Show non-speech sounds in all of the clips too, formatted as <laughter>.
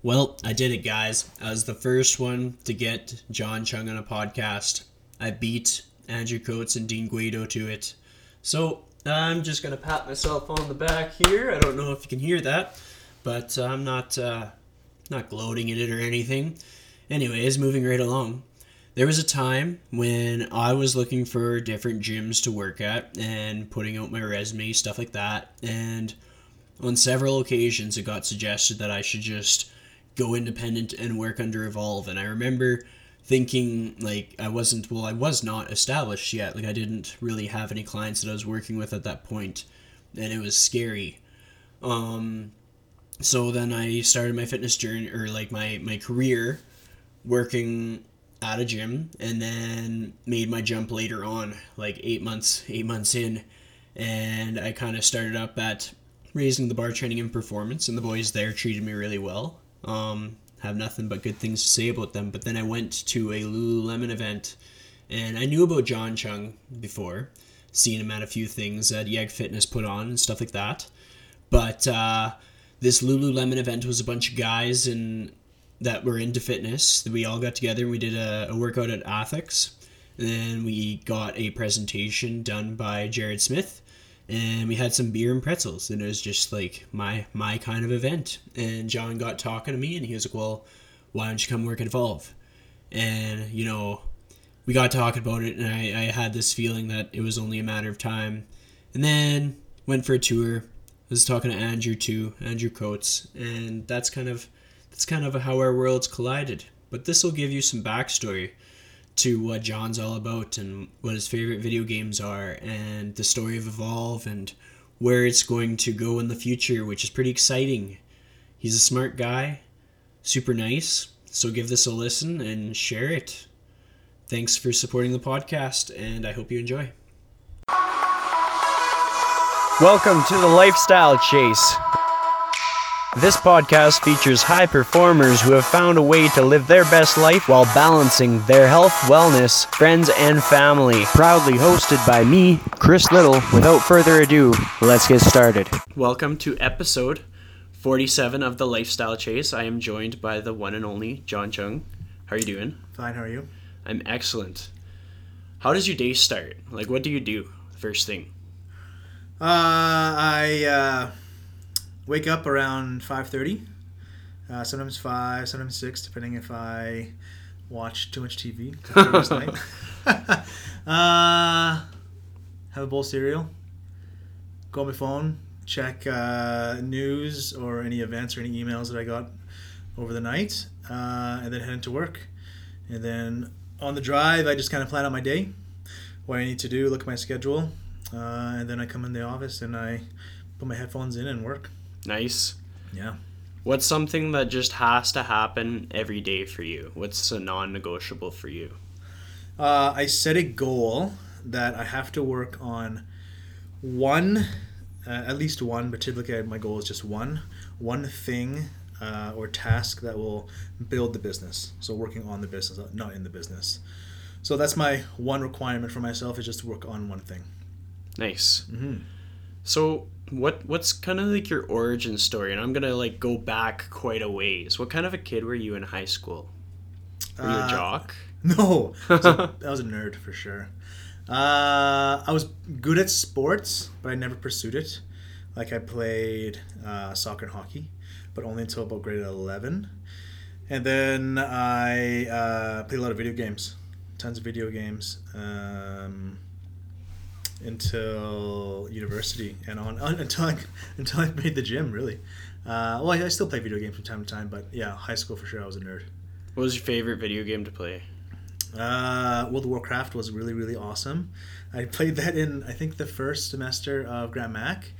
Well, I did it, guys. I was the first one to get Jon Cheung on a podcast. I beat Andrew Coates and Dean Guido to it. So I'm just gonna pat myself on the back here. I don't know if you can hear that, but I'm not uh, not gloating in it or anything. Anyways, moving right along. There was a time when I was looking for different gyms to work at and putting out my resume, stuff like that. And on several occasions, it got suggested that I should just go independent and work under Evolve. And I remember thinking, like, I wasn't, well, I was not established yet. Like, I didn't really have any clients that I was working with at that point, and it was scary. Um, so then I started my fitness journey, or like my, my career working at a gym and then made my jump later on like eight months eight months in and i kind of started up at raising the bar training and performance and the boys there treated me really well um, have nothing but good things to say about them but then i went to a lululemon event and i knew about jon cheung before seen him at a few things that yeg fitness put on and stuff like that but uh, this lululemon event was a bunch of guys and that were into fitness. We all got together and we did a, a workout at Ethics. And then we got a presentation done by Jared Smith. And we had some beer and pretzels. And it was just like my my kind of event. And Jon got talking to me and he was like, Well, why don't you come work at Evolve? And, you know, we got talking about it and I, I had this feeling that it was only a matter of time. And then went for a tour. I was talking to Andrew too, Andrew Coates, and that's kind of that's kind of how our worlds collided. But this will give you some backstory to what Jon's all about and what his favorite video games are and the story of Evolve and where it's going to go in the future, which is pretty exciting. He's a smart guy, super nice, so give this a listen and share it. Thanks for supporting the podcast, and I hope you enjoy. Welcome to the Lifestyle Chase. This podcast features high performers who have found a way to live their best life while balancing their health, wellness, friends, and family. Proudly hosted by me, Chris Liddle. Without further ado, let's get started. Welcome to episode 47 of the Lifestyle Chase. I am joined by the one and only Jon Cheung. How are you doing? Fine, how are you? I'm excellent. How does your day start? Like, what do you do first thing? Uh, I uh, wake up around 5.30. Uh, sometimes 5, sometimes 6, depending if I watch too much TV. <laughs> <laughs> uh, have a bowl of cereal. Go on my phone. Check uh, news or any events or any emails that I got over the night. Uh, and then head into work. And then on the drive, I just kind of plan out my day, what I need to do, look at my schedule, uh, and then I come in the office and I put my headphones in and work. Nice. Yeah. What's something that just has to happen every day for you? What's a non negotiable for you? Uh, I set a goal that I have to work on one, uh, at least one, but typically my goal is just one, one thing uh, or task that will build the business. So working on the business, not in the business. So that's my one requirement for myself is just to work on one thing. Nice. Mm-hmm. So what what's kind of like your origin story? And I'm gonna like go back quite a ways. What kind of a kid were you in high school? Were you a Uh, jock? <laughs> No, I was a, <laughs> I was a nerd for sure. Uh, I was good at sports, but I never pursued it. Like I played uh, soccer and hockey, but only until about grade eleven, and then I uh, played a lot of video games, tons of video games, um, until university and on, on until I, <laughs> until I made the gym. Really, uh, well, I, I still play video games from time to time, but yeah, high school for sure, I was a nerd. What was your favorite video game to play? Uh, World of Warcraft was really really awesome. I played that in I think the first semester of Grant Mac,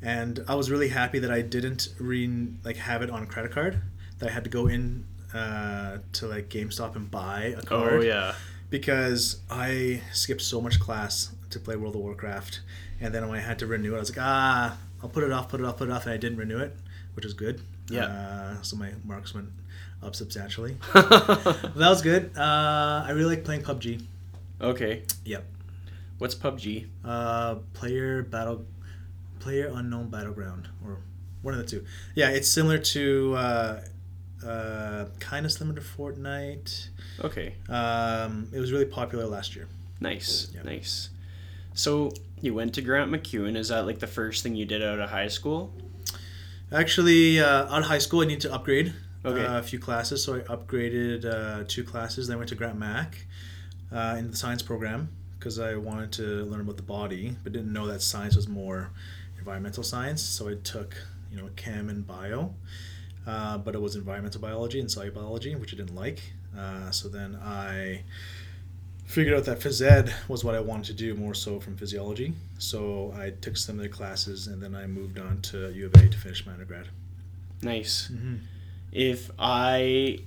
and I was really happy that I didn't re like have it on credit card. That I had to go in uh, to like GameStop and buy a card. Oh yeah. Because I skipped so much class to play World of Warcraft, and then when I had to renew it, I was like, ah, I'll put it off, put it off, put it off, and I didn't renew it, which was good. Yeah. Uh, so my marks went up substantially. <laughs> that was good. Uh, I really like playing PUBG. okay. Yep. What's PUBG? Uh, player battle, player unknown battleground, or one of the two. Yeah, it's similar to uh, uh, kind of similar to Fortnite. Okay. Um, it was really popular last year. Nice. Yeah. Nice. So you went to Grant MacEwan. Is that like the first thing you did out of high school? Actually, uh, out of high school, I need to upgrade Okay. uh, a few classes. So I upgraded uh, two classes. Then I went to Grant Mac uh, in the science program because I wanted to learn about the body, but didn't know that science was more environmental science. So I took, you know, chem and bio, uh, but it was environmental biology and cellular biology, which I didn't like. Uh, so then I figured out that phys ed was what I wanted to do more so from physiology. So I took some of the classes and then I moved on to U of A to finish my undergrad. Nice. Mm-hmm. If I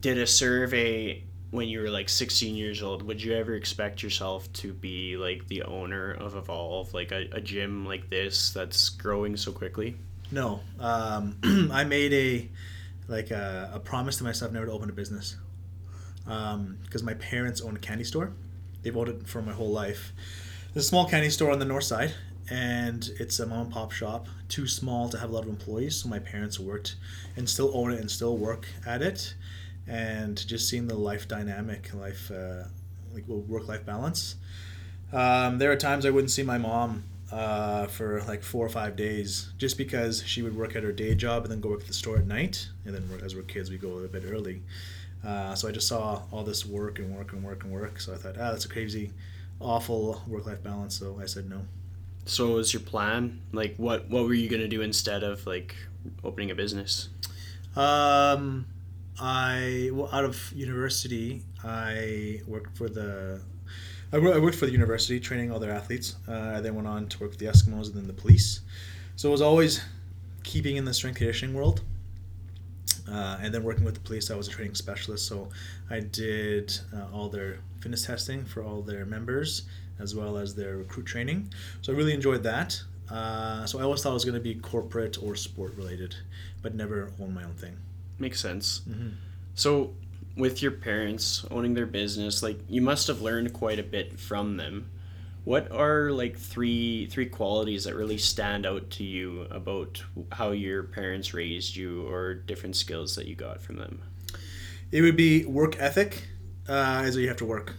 did a survey when you were like 16 years old, would you ever expect yourself to be like the owner of Evolve, like a, a gym like this that's growing so quickly? No, um, <clears throat> I made a like a, a promise to myself never to open a business because my parents own a candy store. They've owned it for my whole life. There's a small candy store on the north side, and it's a mom and pop shop. Too small to have a lot of employees, so my parents worked and still own it and still work at it. And just seeing the life dynamic, life uh, like work life balance. Um, there are times I wouldn't see my mom uh, for like four or five days just because she would work at her day job and then go work at the store at night. And then as we're kids, we go a bit early. Uh, so I just saw all this work and work and work and work. So I thought, ah, that's a crazy, awful work life balance. So I said no. So what was your plan? Like what what were you gonna do instead of like opening a business? Um, I well, out of university, I worked for the. I worked for the university, training all their athletes. Uh, I then went on to work with the Eskimos and then the police. So it was always keeping in the strength conditioning world. Uh, and then working with the police, I was a training specialist. So I did uh, all their fitness testing for all their members, as well as their recruit training. So I really enjoyed that. Uh, so I always thought it was going to be corporate or sport related, but never own my own thing. Makes sense. Mhm. So with your parents owning their business, like you must have learned quite a bit from them. What are like three three qualities that really stand out to you about how your parents raised you or different skills that you got from them? It would be work ethic, uh, as you have to work,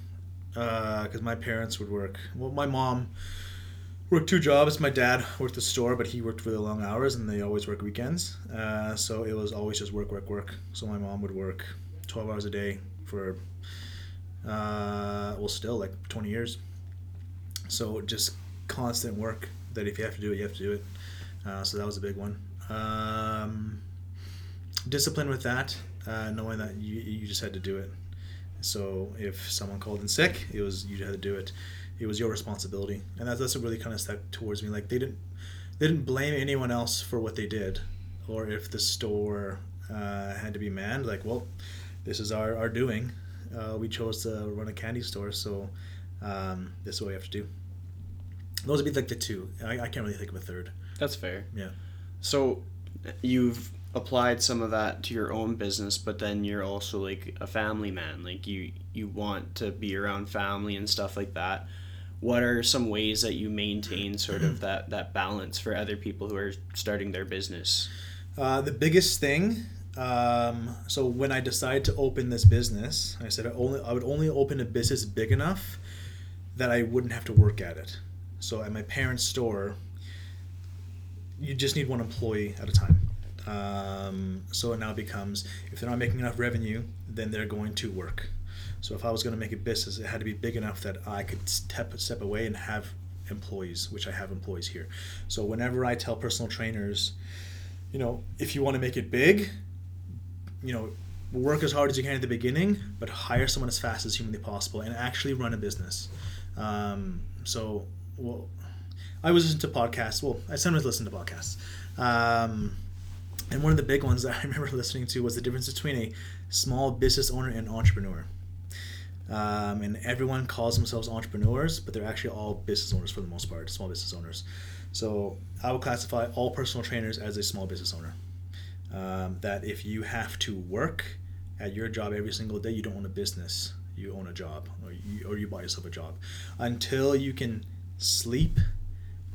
because my parents would work. Well, my mom worked two jobs. My dad worked the store, but he worked really long hours, and they always work weekends. Uh, so it was always just work, work, work. So my mom would work twelve hours a day for, uh, well, still like twenty years. So just constant work. That if you have to do it, you have to do it. Uh, so that was a big one. Um, discipline with that, uh, knowing that you, you just had to do it. So if someone called in sick, it was you had to do it. It was your responsibility, and that's that's really kind of stuck towards me. Like they didn't they didn't blame anyone else for what they did, or if the store uh, had to be manned. Like, well, this is our our doing. Uh, we chose to run a candy store, so um, this is what we have to do. Those would be like the two. I, I can't really think of a third. That's fair. Yeah. So you've applied some of that to your own business, but then you're also like a family man. Like you you want to be around family and stuff like that. What are some ways that you maintain sort of that that balance for other people who are starting their business? Uh, the biggest thing. Um, so when I decided to open this business, I said I only I would only open a business big enough that I wouldn't have to work at it. So at my parents' store, you just need one employee at a time. Um, so it now becomes if they're not making enough revenue, then they're going to work. So if I was going to make a business, it had to be big enough that I could step step away and have employees, which I have employees here. So whenever I tell personal trainers, you know, if you want to make it big, you know, work as hard as you can at the beginning, but hire someone as fast as humanly possible and actually run a business. Um, so, well, I was listening to podcasts. Well, I sometimes listen to podcasts. Um, and one of the big ones that <laughs> I remember listening to was the difference between a small business owner and entrepreneur. Um, and everyone calls themselves entrepreneurs, but they're actually all business owners for the most part, small business owners. So I would classify all personal trainers as a small business owner. Um, that if you have to work at your job every single day, you don't own a business, you own a job, or you, or you buy yourself a job. Until you can sleep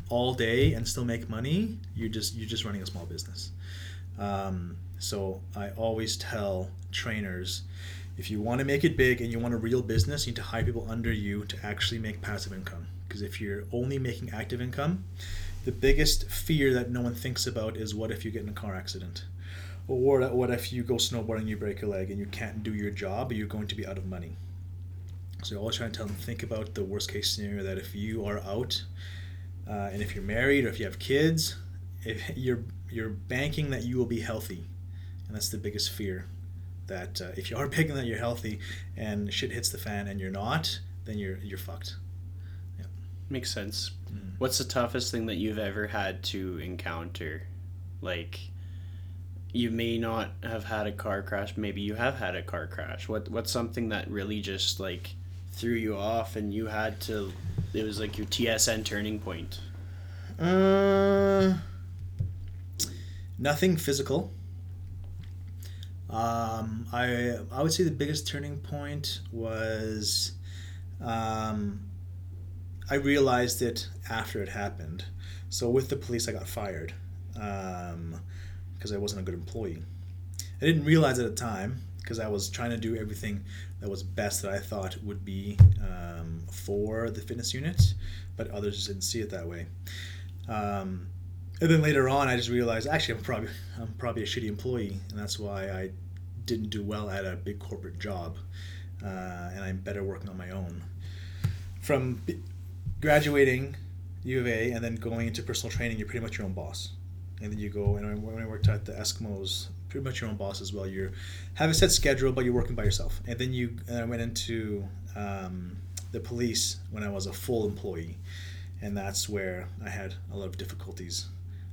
all day and still make money, you're just you're just running a small business. Um, So I always tell trainers if you want to make it big and you want a real business, you need to hire people under you to actually make passive income. Because if you're only making active income, the biggest fear that no one thinks about is what if you get in a car accident? Or what if you go snowboarding, you break a leg, and you can't do your job, you're going to be out of money. So I always try to tell them think about the worst case scenario that if you are out, uh, and if you're married or if you have kids, if <laughs> you're you're banking that you will be healthy, and that's the biggest fear. That uh, if you are <laughs> banking that you're healthy, and shit hits the fan and you're not, then you're you're fucked. Yeah. Makes sense. What's the toughest thing that you've ever had to encounter? Like, you may not have had a car crash. Maybe you have had a car crash. What What's something that really just like threw you off, and you had to? It was like your TSN turning point. Uh, nothing physical. Um, I I would say the biggest turning point was, um, I realized it after it happened. So with the police, I got fired um, because I wasn't a good employee. I didn't realize at the time because I was trying to do everything that was best that I thought would be um, for the fitness unit, but others didn't see it that way. Um, and then later on, I just realized actually I'm probably I'm probably a shitty employee, and that's why I didn't do well at a big corporate job, uh, and I'm better working on my own. From b- graduating U of A and then going into personal training, you're pretty much your own boss. And then you go and when I worked at the Eskimos, pretty much your own boss as well. You have a set schedule, but you're working by yourself. And then you and I went into um, the police when I was a full employee, and that's where I had a lot of difficulties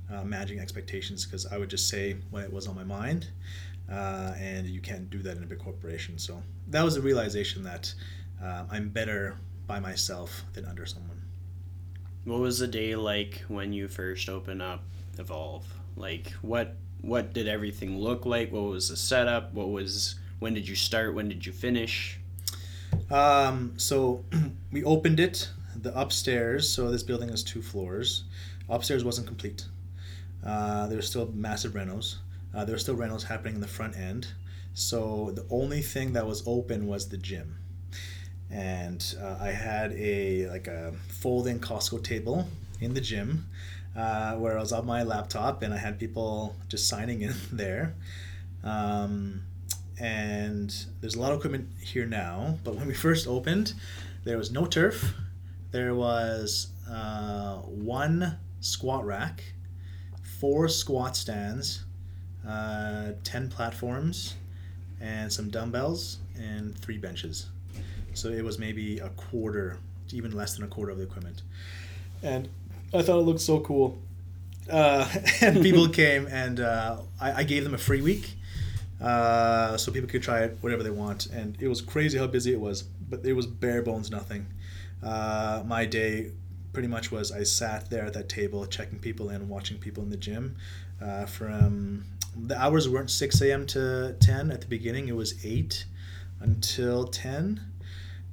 uh, managing expectations because I would just say what it was on my mind, uh, and you can't do that in a big corporation. So that was the realization that uh, I'm better by myself than under someone. What was the day like when you first opened up Evolve? Like, what what did everything look like? What was the setup? What was when did you start? When did you finish? Um, so <clears throat> we opened it, the upstairs. So this building has two floors. Upstairs wasn't complete. Uh, there were still massive renos. Uh, there were still renos happening in the front end. So the only thing that was open was the gym, and uh, I had a like a folding Costco table in the gym, uh, where I was on my laptop and I had people just signing in <laughs> there. Um, and there's a lot of equipment here now. But when we first opened, there was no turf. There was uh, one squat rack, four squat stands, uh, ten platforms, and some dumbbells and three benches. So it was maybe a quarter, even less than a quarter of the equipment. And I thought it looked so cool. Uh, <laughs> and people came and uh, I, I gave them a free week uh, so people could try it whatever they want. And it was crazy how busy it was, but it was bare bones nothing. Uh, my day pretty much was I sat there at that table checking people in, watching people in the gym. Uh, from the hours weren't 6 a.m. to 10 at the beginning, it was 8 until 10.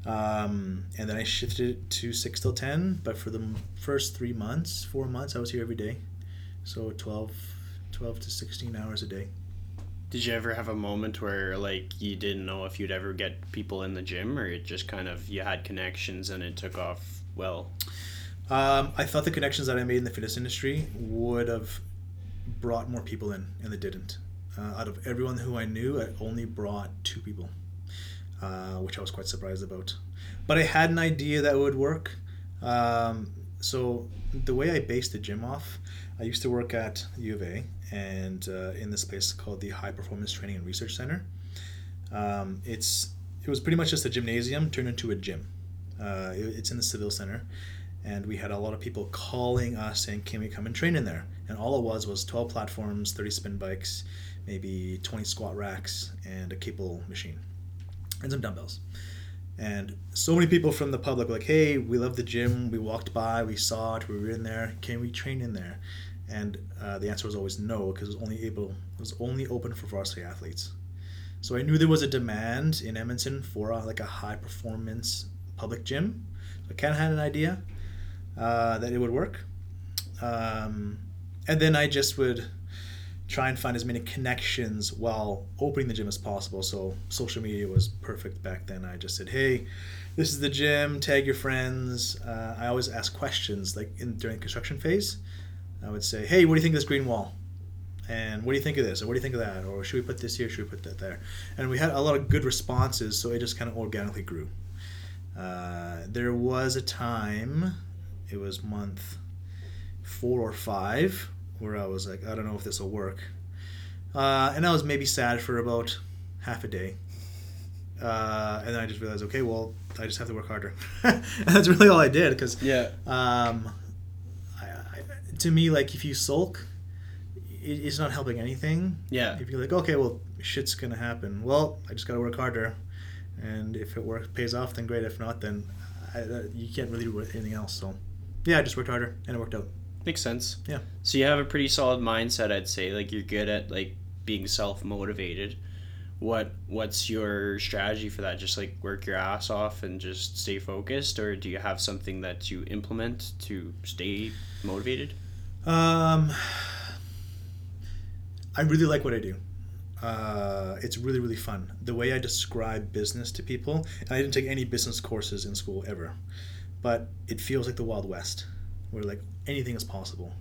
Um, and then I shifted it to 6 till 10. But for the first three months, four months, I was here every day. So 12, 12 to 16 hours a day. Did you ever have a moment where like you didn't know if you'd ever get people in the gym, or it just kind of you had connections and it took off well? Um, I thought the connections that I made in the fitness industry would have brought more people in, and they didn't. Uh, out of everyone who I knew, I only brought two people, uh, which I was quite surprised about. But I had an idea that would work. Um, so the way I based the gym off, I used to work at U of A and uh, in this place called the High Performance Training and Research Center. Um, it's it was pretty much just a gymnasium turned into a gym. Uh, it, it's in the Saville Center, and we had a lot of people calling us saying, "Can we come and train in there?" And all it was was twelve platforms, thirty spin bikes, maybe twenty squat racks, and a cable machine, and some dumbbells. And so many people from the public were like, "Hey, we love the gym. We walked by, we saw it, we were in there. Can we train in there?" And uh, the answer was always no, because it was only able it was only open for varsity athletes. So I knew there was a demand in Edmonton for a, like a high performance public gym. So I kind of had an idea uh, that it would work. Um, and then I just would try and find as many connections while opening the gym as possible. So social media was perfect back then. I just said, "Hey, this is the gym. Tag your friends." Uh, I always ask questions like in during the construction phase. I would say, "Hey, what do you think of this green wall?" And what do you think of this? Or what do you think of that? Or should we put this here? Should we put that there? And we had a lot of good responses, so it just kind of organically grew. Uh, there was a time, it was month four or five, where I was like, I don't know if this will work. Uh, and I was maybe sad for about half a day. Uh, and then I just realized, okay, well, I just have to work harder. <laughs> and that's really all I did because Yeah. um, I, I, to me, like if you sulk, it, it's not helping anything. Yeah. If you're like, okay, well, shit's gonna happen. Well, I just gotta work harder, and if it works, pays off, then great. If not, then I, uh, you can't really do anything else. So, yeah, I just worked harder, and it worked out. Makes sense. Yeah. So you have a pretty solid mindset, I'd say. Like you're good at like being self motivated. What what's your strategy for that? Just like work your ass off and just stay focused, or do you have something that you implement to stay motivated? Um, I really like what I do. Uh, it's really really fun. The way I describe business to people, and I didn't take any business courses in school ever, but it feels like the Wild West, where like anything is possible.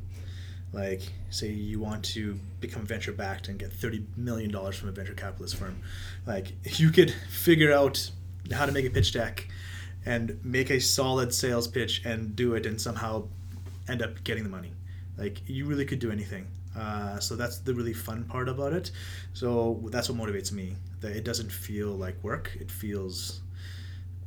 Like, say you want to become venture backed and get thirty million dollars from a venture capitalist firm, like <laughs> you could figure out how to make a pitch deck, and make a solid sales pitch and do it, and somehow end up getting the money. Like you really could do anything. Uh, so that's the really fun part about it. So that's what motivates me. That it doesn't feel like work. It feels,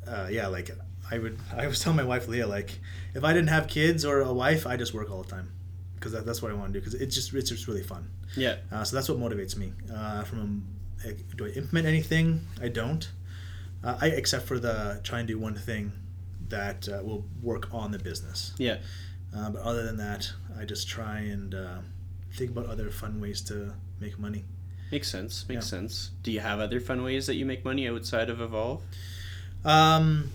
uh, yeah, like I would. I was telling my wife Leah, like if I didn't have kids or a wife, I just work all the time because that, that's what I want to do. Because it's just it's just really fun. Yeah. Uh, so that's what motivates me. Uh, from a, do I implement anything? I don't. Uh, I except for the try and do one thing that uh, will work on the business. Yeah. Uh, but other than that, I just try and uh, think about other fun ways to make money. Makes sense. Makes Yeah. sense. Do you have other fun ways that you make money outside of Evolve? Um,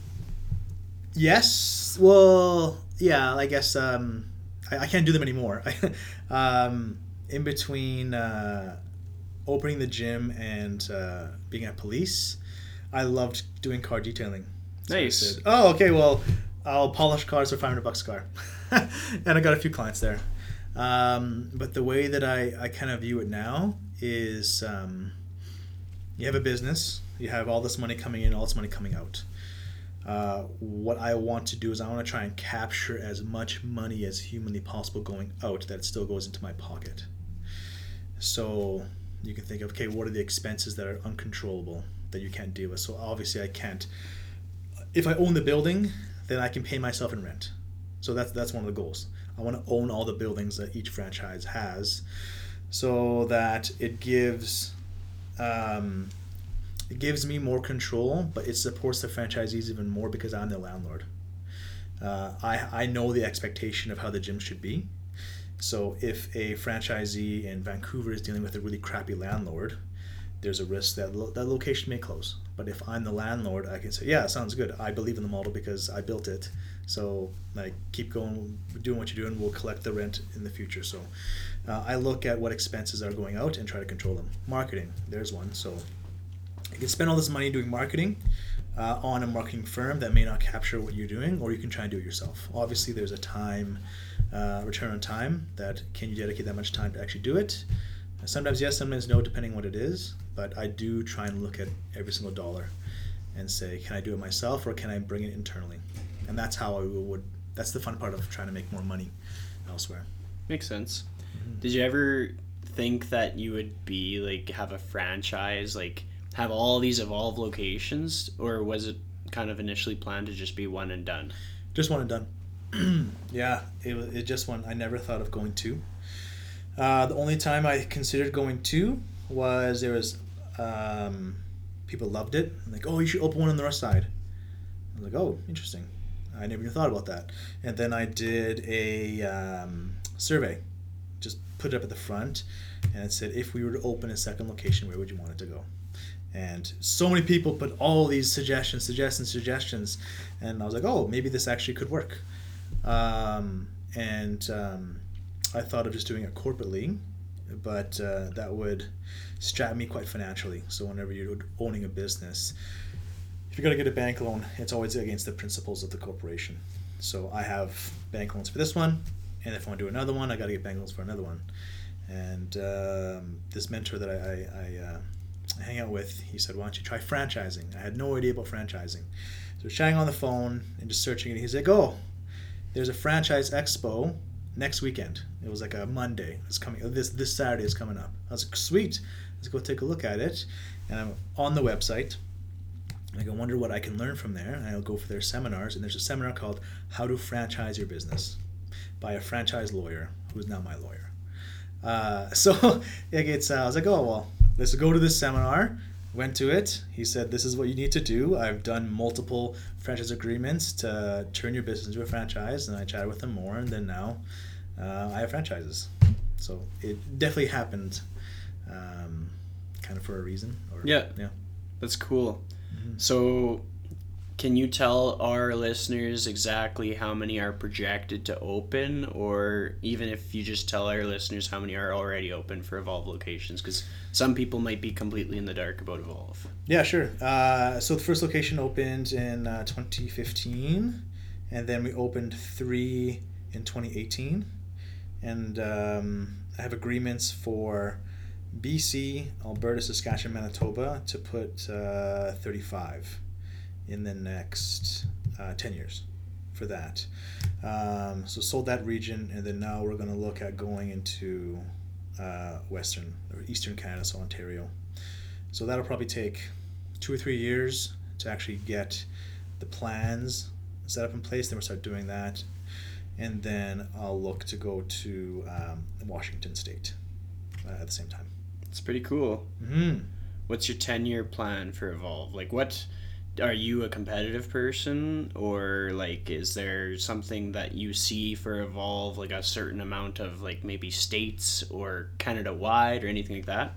yes. Well, yeah. I guess um, I, I can't do them anymore. <laughs> um, in between uh, opening the gym and uh, being at police, I loved doing car detailing. So Nice. oh, okay. Well, I'll polish cars for five hundred bucks a car, <laughs> and I got a few clients there. Um, but the way that I, I kind of view it now is um, you have a business, you have all this money coming in, all this money coming out. Uh, what I want to do is I want to try and capture as much money as humanly possible going out that still goes into my pocket. So you can think okay, what are the expenses that are uncontrollable that you can't deal with? So obviously I can't. If I own the building, then I can pay myself in rent. So that's that's one of the goals. I want to own all the buildings that each franchise has, so that it gives. Um, it gives me more control, but it supports the franchisees even more because I'm the landlord. Uh, I, I know the expectation of how the gym should be. So if a franchisee in Vancouver is dealing with a really crappy landlord, there's a risk that lo- that location may close. But if I'm the landlord, I can say, yeah, sounds good. I believe in the model because I built it. So like keep going, doing what you're doing. We'll collect the rent in the future. So uh, I look at what expenses are going out and try to control them. Marketing, there's one. So you can spend all this money doing marketing uh, on a marketing firm that may not capture what you're doing, or you can try and do it yourself. Obviously, there's a time uh, return on time that can you dedicate that much time to actually do it. Sometimes yes, sometimes no, depending what it is. But I do try and look at every single dollar and say, can I do it myself or can I bring it internally? And that's how I would. That's the fun part of trying to make more money elsewhere. Makes sense. Mm-hmm. Did you ever think that you would be like have a franchise, like have all these evolve locations, or was it kind of initially planned to just be one and done? Just one and done. <clears throat> yeah, it, was- it just one. I never thought of going two. Uh, the only time I considered going two was there was um, people loved it. Like, oh, you should open one on the west side. I was like, oh, interesting. I never even thought about that. And then I did a um, survey, just put it up at the front, and it said, if we were to open a second location, where would you want it to go? And so many people put all these suggestions, suggestions, suggestions, and I was like, oh, maybe this actually could work. Um, and um, I thought of just doing it corporately but uh, that would strap me quite financially. So whenever you're owning a business, if you're going to get a bank loan, it's always against the principles of the corporation. So I have bank loans for this one, and if I want to do another one, I got to get bank loans for another one. And um, this mentor that I, I, I uh, hang out with, he said, "Why don't you try franchising?" I had no idea about franchising, so chatting on the phone and just searching it. He's like, "Oh, there's a franchise expo next weekend. It was like a Monday. It's coming. This this Saturday is coming up." I was like, "Sweet, let's go take a look at it." And I'm on the website. I go wonder what I can learn from there. And I'll go for their seminars. And there's a seminar called "How to Franchise Your Business" by a franchise lawyer who is now my lawyer. Uh, <laughs> so it's, uh, I was like, oh well, let's go to this seminar. Went to it. He said, this is what you need to do. I've done multiple franchise agreements to turn your business into a franchise, and I chatted with him more, and then now uh, I have franchises. So it definitely happened, um, kind of for a reason. Or, Yeah. yeah. That's cool. So, can you tell our listeners exactly how many are projected to open, or even if you just tell our listeners how many are already open for Evolve locations? Because some people might be completely in the dark about Evolve. Yeah, sure. Uh, so the first location opened in uh, 2015, and then we opened three in 2018. And um, I have agreements for BC, Alberta, Saskatchewan, Manitoba to put uh, 35 in the next uh, 10 years for that. Um, so sold that region, and then now we're going to look at going into uh, Western or Eastern Canada, so Ontario. So that'll probably take two or three years to actually get the plans set up in place. Then we'll start doing that, and then I'll look to go to um, Washington State uh, at the same time. It's pretty cool. Mm-hmm. What's your 10 year plan for Evolve? Like, what are you a competitive person, or like, is there something that you see for Evolve, like a certain amount of like maybe states or Canada wide or anything like that?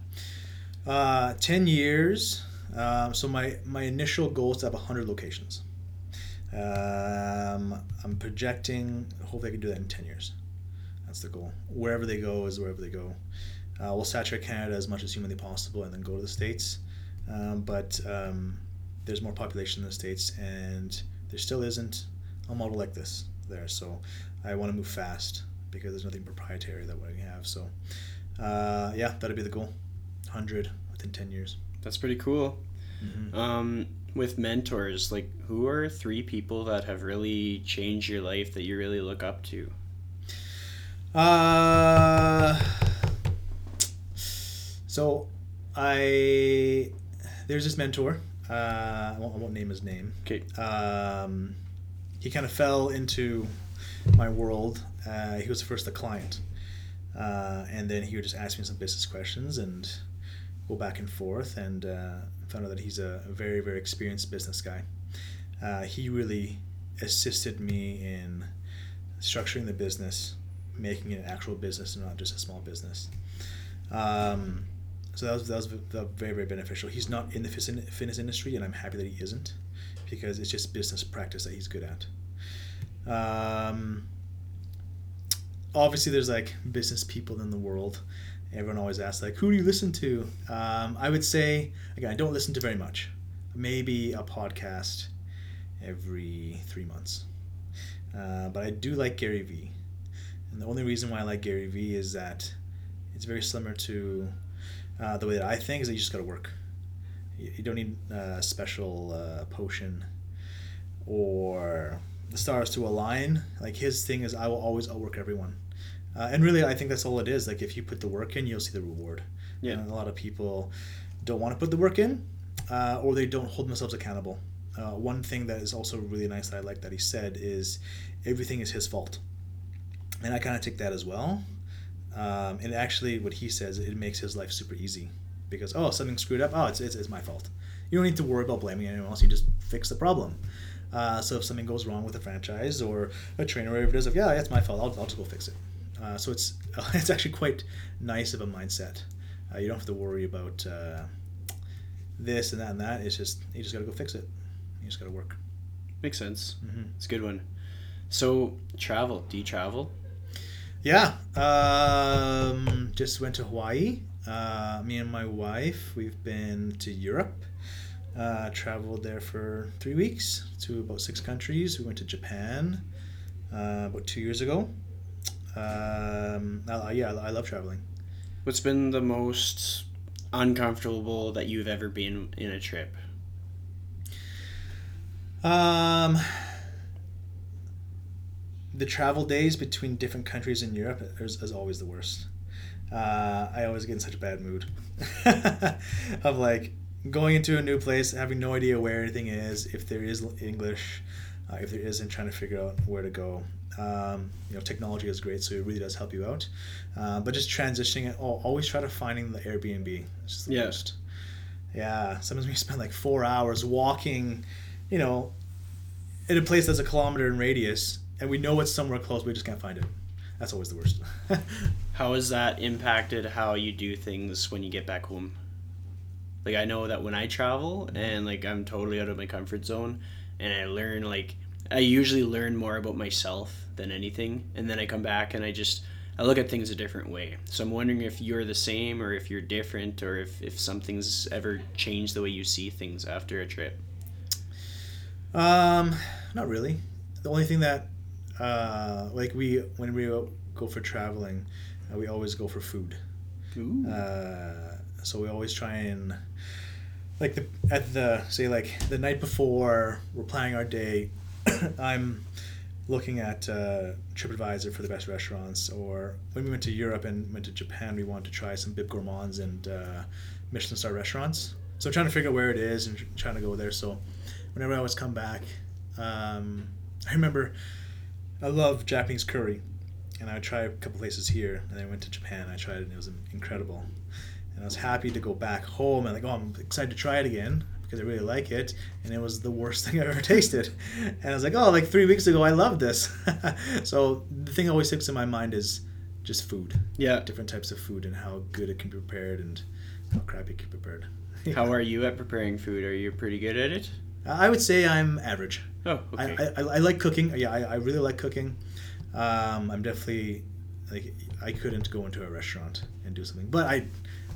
Uh, 10 years. Um, so my, my initial goal is to have 100 locations. Um, I'm projecting, hopefully I can do that in 10 years. That's the goal. Wherever they go is wherever they go. Uh, we'll saturate Canada as much as humanly possible and then go to the States. Um, but um, there's more population in the States and there still isn't a model like this there. So I want to move fast because there's nothing proprietary that we have. So uh, yeah, that'd be the goal. 100 within 10 years. That's pretty cool. Mhm. Um, with mentors, like, who are three people that have really changed your life that you really look up to? Uh, so I there's this mentor. Uh, I won't, I won't name his name. Okay. Um, he kind of fell into my world. Uh, he was first a client, uh, and then he would just ask me some business questions and go back and forth. And uh, found out that he's a, a very very experienced business guy. Uh, he really assisted me in structuring the business, making it an actual business and not just a small business. Um, so that was that was very very beneficial. He's not in the fitness fitness industry, and I'm happy that he isn't, because it's just business practice that he's good at. Um, obviously, there's like business people in the world. Everyone always asks like, who do you listen to? Um, I would say again, I don't listen to very much. Maybe a podcast every three months. Uh, but I do like Gary Vee. And the only reason why I like Gary Vee is that it's very similar to uh, the way that I think is that you just got to work. You, you don't need a special uh, potion or the stars to align. Like his thing is, I will always outwork everyone. Uh, and really, I think that's all it is. Like if you put the work in, you'll see the reward. Yeah. And a lot of people don't want to put the work in, uh, or they don't hold themselves accountable. Uh, one thing that is also really nice that I like that he said is everything is his fault. And I kind of take that as well. Um, and actually, what he says, it makes his life super easy because, oh, something screwed up. Oh, it's, it's, it's my fault. You don't need to worry about blaming anyone else. You just fix the problem. Uh, so if something goes wrong with a franchise or a trainer or whatever it is, like, yeah, it's my fault. I'll, I'll just go fix it. Uh, so it's <laughs> it's actually quite nice of a mindset. Uh, you don't have to worry about uh, this and that and that. It's just you just got to go fix it. You just got to work. Makes sense. hmm It's a good one. So, travel. Do you travel? Yeah. Um, just went to Hawaii. Uh, me and my wife, we've been to Europe. Uh, traveled there for three weeks to about six countries. We went to Japan uh, about two years ago. Um, I, yeah, I love traveling. What's been the most uncomfortable that you've ever been in a trip? Um, the travel days between different countries in Europe is, is always the worst. Uh, I always get in such a bad mood <laughs> of like going into a new place, having no idea where anything is, if there is English, uh, if there isn't, trying to figure out where to go. Um, you know, technology is great, so it really does help you out. Uh, but just transitioning it, oh, always try to finding the Airbnb. It's just the Yeah. worst. Yeah, sometimes we <laughs> spend like four hours walking, you know, in a place that's a kilometer in radius, and we know it's somewhere close, we just can't find it. That's always the worst. <laughs> How has that impacted how you do things when you get back home? Like I know that when I travel and like I'm totally out of my comfort zone and I learn like I usually learn more about myself than anything and then I come back and I just I look at things a different way. So I'm wondering if you're the same or if you're different or if, if something's ever changed the way you see things after a trip. Um, not really. The only thing that, uh, like we when we go for traveling, uh, we always go for food. Uh, so we always try and like the at the say like the night before we're planning our day, <coughs> I'm looking at uh, TripAdvisor for the best restaurants. Or when we went to Europe and went to Japan, we wanted to try some Bib Gourmands and uh, Michelin star restaurants. So I'm trying to figure out where it is and trying to go there. So whenever I always come back, um, I remember I love Japanese curry, and I would try a couple places here. And then I went to Japan. I tried it, and it was incredible. And I was happy to go back home and like, oh, I'm excited to try it again because I really like it. And it was the worst <laughs> thing I've ever tasted. And I was like, oh, like three weeks ago, I loved this. <laughs> so the thing that always sticks in my mind is just food, Yeah. different types of food, and how good it can be prepared and how crappy it can be prepared. <laughs> How are you at preparing food? Are you pretty good at it? I would say I'm average. Oh, okay. I, I, I like cooking. Yeah, I, I really like cooking. Um, I'm definitely like I couldn't go into a restaurant and do something, but I,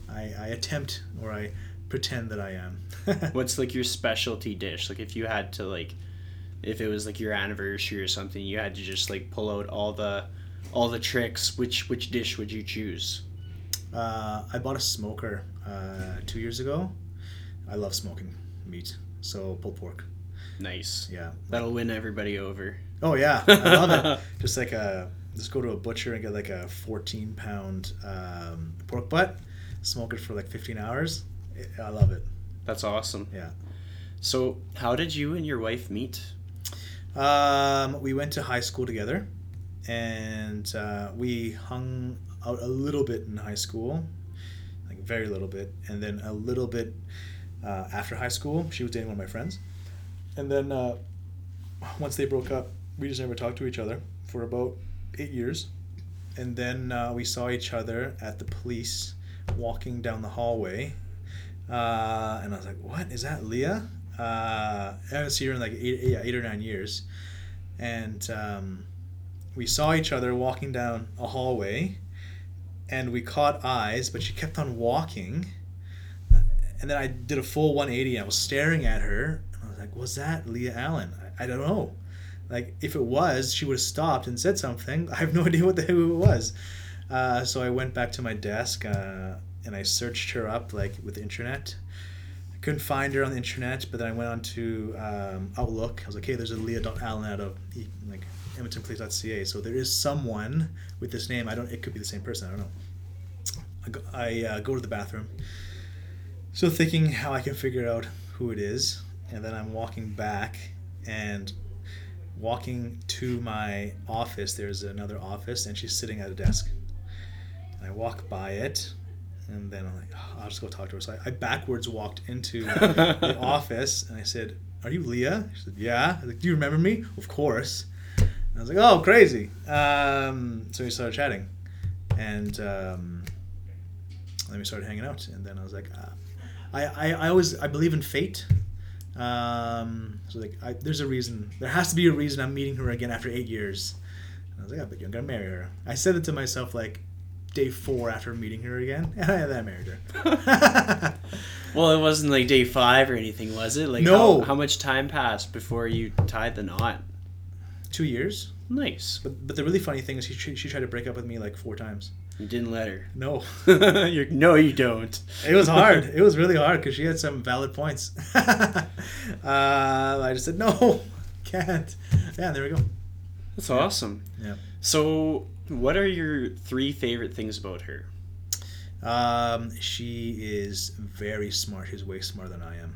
I, I attempt or I pretend that I am. <laughs> What's like your specialty dish? Like if you had to like if it was like your anniversary or something, you had to just like pull out all the all the tricks, which which dish would you choose? uh, I bought a smoker uh, two years ago. I love smoking meat, so pulled pork. Nice. Yeah. That'll win everybody over. Oh yeah, I love it. <laughs> Just like a just go to a butcher and get like a 14 pound um, pork butt, smoke it for like 15 hours. I love it. That's awesome. Yeah. So, how did you and your wife meet? Um, we went to high school together, and uh, we hung out a little bit in high school, like very little bit, and then a little bit uh, after high school. She was dating one of my friends, and then uh, once they broke up, we just never talked to each other for about eight years, and then uh, we saw each other at the police walking down the hallway, uh, and I was like, "What? Is that, Leah?" Uh, I haven't seen her in like eight, or nine years, and um, we saw each other walking down a hallway, and we caught eyes, but she kept on walking, and then I did a full 180. I was staring at her, and I was like, "Was that Leah Allen?" I, I don't know. Like if it was, she would have stopped and said something. <laughs> I have no idea what the who it was. Uh, so I went back to my desk uh, and I searched her up like with the internet. I couldn't find her on the internet, but then I went on to um, Outlook. I was like, "Hey, there's a Leah.Allen out of like EdmontonPolice.ca." So there is someone with this name. I don't. It could be the same person. I don't know. I go, I, uh, go to the bathroom. So thinking how I can figure out who it is, and then I'm walking back and walking to my office. There's another office, and she's sitting at a desk. And I walk by it, and then I'm like, "Oh, I'll just go talk to her. So I, I backwards walked into <laughs> the office, and I said, "Are you Leah?" She said, "Yeah." I was like, "Do you remember me?" Of course. And I was like, "Oh, crazy." Um, so we started chatting, and um, then we started hanging out, and then I was like, uh, I, I, I always I believe in fate. Um, so like, I, there's a reason. There has to be a reason I'm meeting her again after eight years. And I was like, "Oh, but I'm gonna marry her." I said it to myself like day four after meeting her again, <laughs> and I, then I married her. <laughs> Well, it wasn't like day five or anything, was it? Like, No. How, how much time passed before you tied the knot? Two years. Nice. But but the really funny thing is, she she tried to break up with me like four times. You didn't let her. No, <laughs> You're, no, you don't. it was hard. <laughs> it was really hard because she had some valid points. <laughs> uh, I just said no, can't. Yeah, there we go. That's awesome. Yeah. So, what are your three favorite things about her? Um, she is very smart. She's way smarter than I am.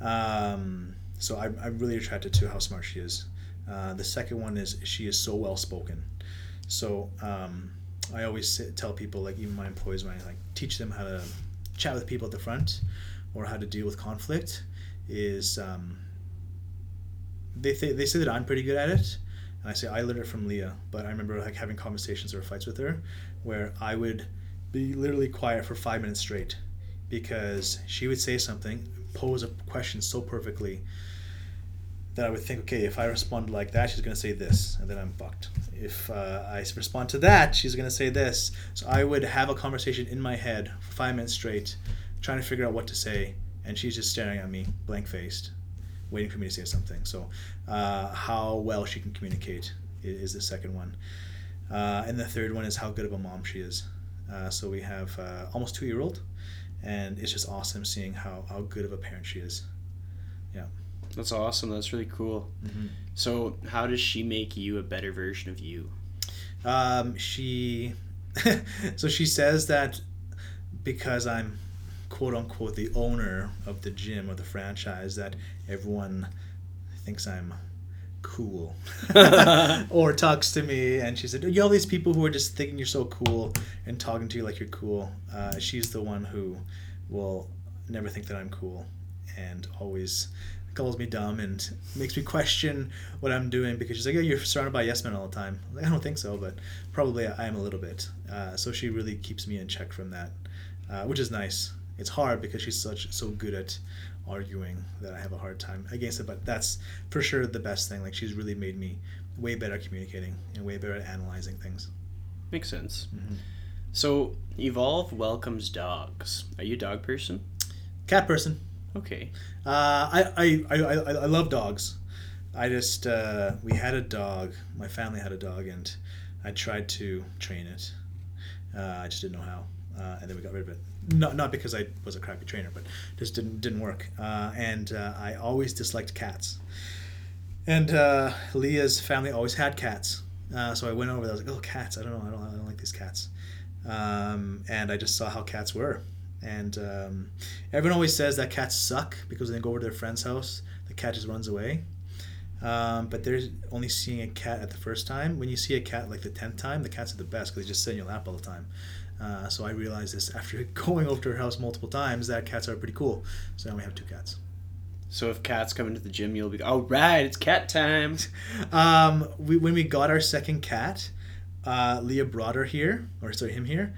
Um, so I, I'm really attracted to how smart she is. Uh, the second one is she is so well spoken. So um, I always sit, tell people, like even my employees, when I like teach them how to chat with people at the front or how to deal with conflict, is um, they th- they say that I'm pretty good at it, and I say I learned it from Leah. But I remember like having conversations or fights with her where I would be literally quiet for five minutes straight because she would say something, pose a question so perfectly that I would think, okay, if I respond like that, she's to say this, and then I'm fucked. If uh, I respond to that, she's going to say this. So I would have a conversation in my head for five minutes straight, trying to figure out what to say, and she's just staring at me, blank faced, waiting for me to say something. So, uh, how well she can communicate is the second one. Uh, and the third one is how good of a mom she is. Uh, so we have uh, almost two year old, and it's just awesome seeing how, how good of a parent she is. That's awesome. That's really cool. Mm-hmm. So, how does she make you a better version of you? Um, she, <laughs> so she says that because I'm quote unquote the owner of the gym or the franchise, that everyone thinks I'm cool <laughs> or talks to me. And she said, You know, all these people who are just thinking you're so cool and talking to you like you're cool. Uh, she's the one who will never think that I'm cool and always calls me dumb and makes me question what I'm doing because she's like, "Oh, you're surrounded by yes men all the time." I'm like, I don't think so, but probably I am a little bit. Uh, so she really keeps me in check from that, uh, which is nice. It's hard because she's such so good at arguing that I have a hard time against it. But that's for sure the best thing. Like she's really made me way better at communicating and way better at analyzing things. Makes sense. Mhm. So, Evolve welcomes dogs. Are you a dog person? Cat person. Okay. Uh, I, I, I, I, love dogs. I just uh, we had a dog. My family had a dog, and I tried to train it. Uh, I just didn't know how, uh, and then we got rid of it. Not not because I was a crappy trainer, but just didn't didn't work. Uh, and uh, I always disliked cats. And Leah's family always had cats, so I went over. there. I was like, "Oh, cats! I don't know. I don't, I don't like these cats." Um, and I just saw how cats were, and um, everyone always says that cats suck because when they go over to their friend's house, the cat just runs away. Um, but they're only seeing a cat at the first time. When you see a cat like the tenth time, the cats are the best because they just sit in your lap all the time. Uh, so I realized this <laughs> after going over to her house multiple times that cats are pretty cool. So now we have two cats. So, if cats come into the gym, you'll be, all right, it's cat time. <laughs> Um, we, when we got our second cat, uh, Leah brought her here, or sorry, him here,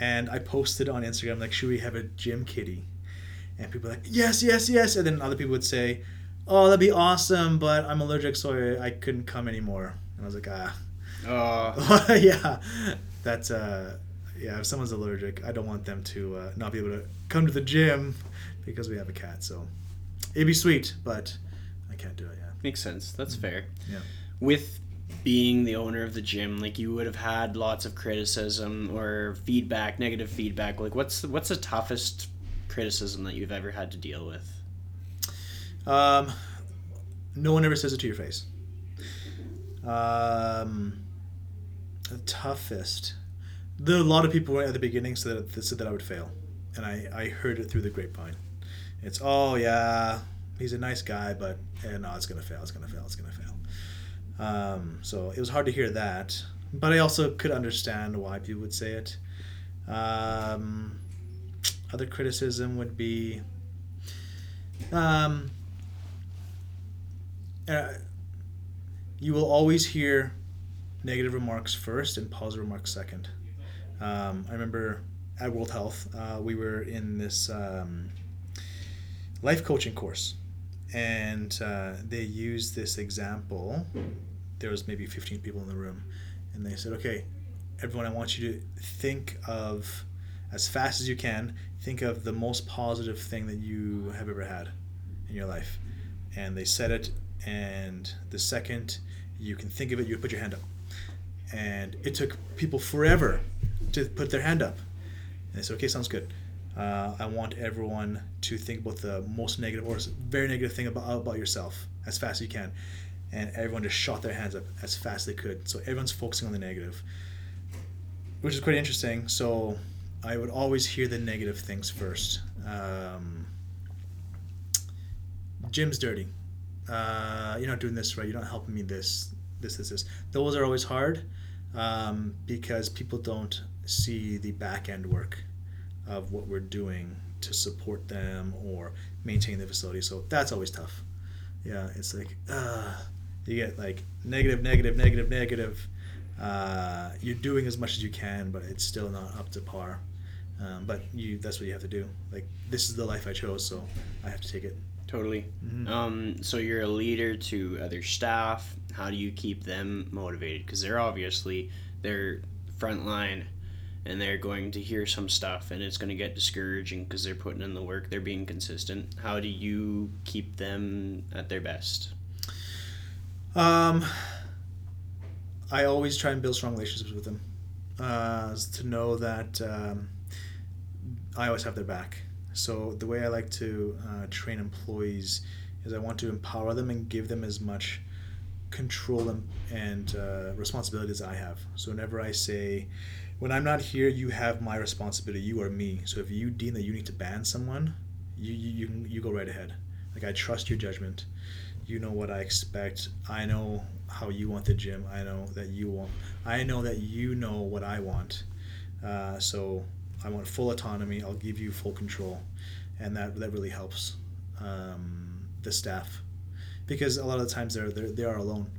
and I posted on Instagram like, should we have a gym kitty? And people were like, yes, yes, yes. And then other people would say, oh, that'd be awesome, but I'm allergic, so I, I couldn't come anymore. And I was like, ah, Oh, <laughs> yeah, that's uh, yeah. If someone's allergic, I don't want them to uh, not be able to come to the gym because we have a cat. So it'd be sweet, but I can't do it. Yeah. makes sense. That's fair. Yeah. With being the owner of the gym, like you would have had lots of criticism or feedback, negative feedback. Like, what's the, what's the toughest criticism that you've ever had to deal with? Um, no one ever says it to your face. Um, the toughest. There are a lot of people at the beginning said that, that said that I would fail, and I, I heard it through the grapevine. It's oh yeah, he's a nice guy, but eh, no, it's gonna fail. It's gonna fail. It's gonna fail. Um, so it was hard to hear that, but I also could understand why people would say it. Um, other criticism would be um, uh, you will always hear negative remarks first and positive remarks second. Um, I remember at World Health, uh, we were in this um, life coaching course, and uh, they used this example there was maybe 15 people in the room, and they said, "Okay, everyone, I want you to think of as fast as you can. Think of the most positive thing that you have ever had in your life." And they said it, and the second you can think of it, you put your hand up. And it took people forever to put their hand up. And I said, "Okay, sounds good." Uh, I want everyone to think about the most negative or very negative thing about, about yourself as fast as you can. And everyone just shot their hands up as fast as they could. So everyone's focusing on the negative, which is quite interesting. So I would always hear the negative things first. Um, gym's dirty. Uh, you're not doing this right. You're not helping me this, this, this, this. Those are always hard um, because people don't see the back end work of what we're doing to support them or maintain the facility. So that's always tough. Yeah, it's like uh, you get like negative, negative, negative, negative. Uh, you're doing as much as you can, but it's still not up to par. Um, but you that's what you have to do. Like this is the life I chose, so I have to take it. Totally. Mhm. Um, so you're a leader to other staff. How do you keep them motivated? Because they're obviously they're front line, and they're going to hear some stuff, and it's going to get discouraging because they're putting in the work. They're being consistent. How do you keep them at their best? Um, I always try and build strong relationships with them. Uh, to know that um, I always have their back. So the way I like to uh, train employees is I want to empower them and give them as much control and, and uh, responsibility as I have. So whenever I say, when I'm not here, you have my responsibility. You are me. So if you deem that you need to ban someone, you you, you, you go right ahead. Like I trust your judgment you know what I expect. I know how you want the gym. I know that you want. I know that you know what I want. Uh, so I want full autonomy. I'll give you full control, and that that really helps um, the staff because a lot of the times they're, they're they are alone,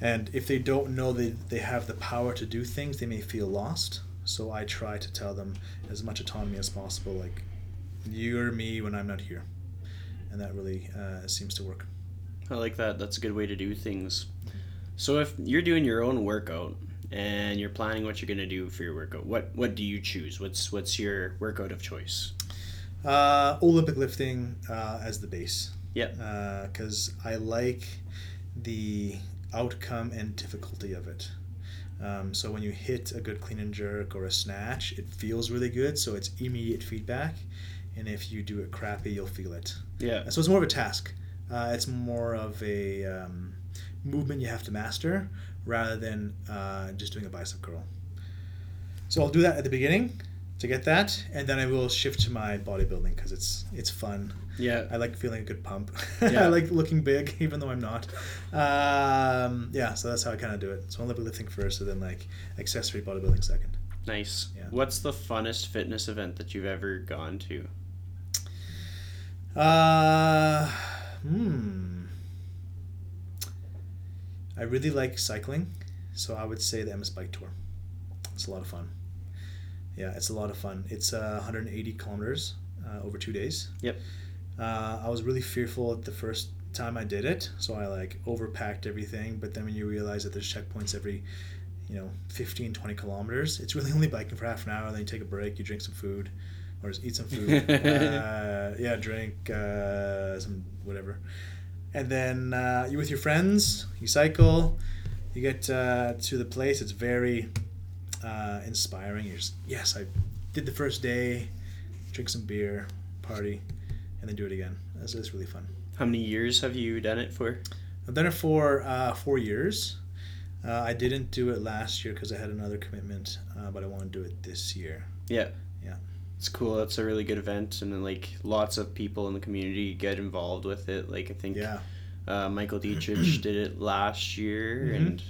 and if they don't know that they have the power to do things, they may feel lost. So I try to tell them as much autonomy as possible, like you're me when I'm not here, and that really uh, seems to work. I like that. That's a good way to do things. So if you're doing your own workout and you're planning what you're gonna do for your workout, what what do you choose? What's what's your workout of choice? Uh, Olympic lifting uh, as the base. Yep. Because I like the outcome and difficulty of it. Um, so when you hit a good clean and jerk or a snatch, it feels really good. So it's immediate feedback. And if you do it crappy, you'll feel it. Yeah. So it's more of a task. Uh, it's more of a um, movement you have to master rather than uh, just doing a bicep curl. So I'll do that at the beginning to get that, and then I will shift to my bodybuilding because it's it's fun. Yeah. I like feeling a good pump. <laughs> Yeah. I like looking big, <laughs> even though I'm not. Um, yeah, so that's how I kind of do it. So Olympic lifting first, and then like accessory bodybuilding second. Nice. Yeah. What's the funnest fitness event that you've ever gone to? Uh, hmm. I really like cycling, so I would say the MS Bike Tour. It's a lot of fun. Yeah, it's a lot of fun. It's uh, 180 kilometers uh, over two days. Yep. Uh, I was really fearful at the first time I did it, so I like overpacked everything. But then when you realize that there's checkpoints every, you know, 15, 20 kilometers, it's really <laughs> only biking for half an hour. Then you take a break, you drink some food, or just eat some food. <laughs> uh, yeah, drink uh, some whatever, and then uh, you with your friends. You cycle. You get uh, to the place. It's very uh, inspiring. You're just yes, I did the first day. Drink some beer, party, and then do it again. That's, that's really fun. How many years have you done it for? I've done it for uh, four years. Uh, I didn't do it last year because I had another commitment, uh, but I want to do it this year. Yeah. Yeah. It's cool. It's a really good event, and like lots of people in the community get involved with it. Like I think Yeah. uh, Michael Dietrich <clears throat> did it last year, Mhm. and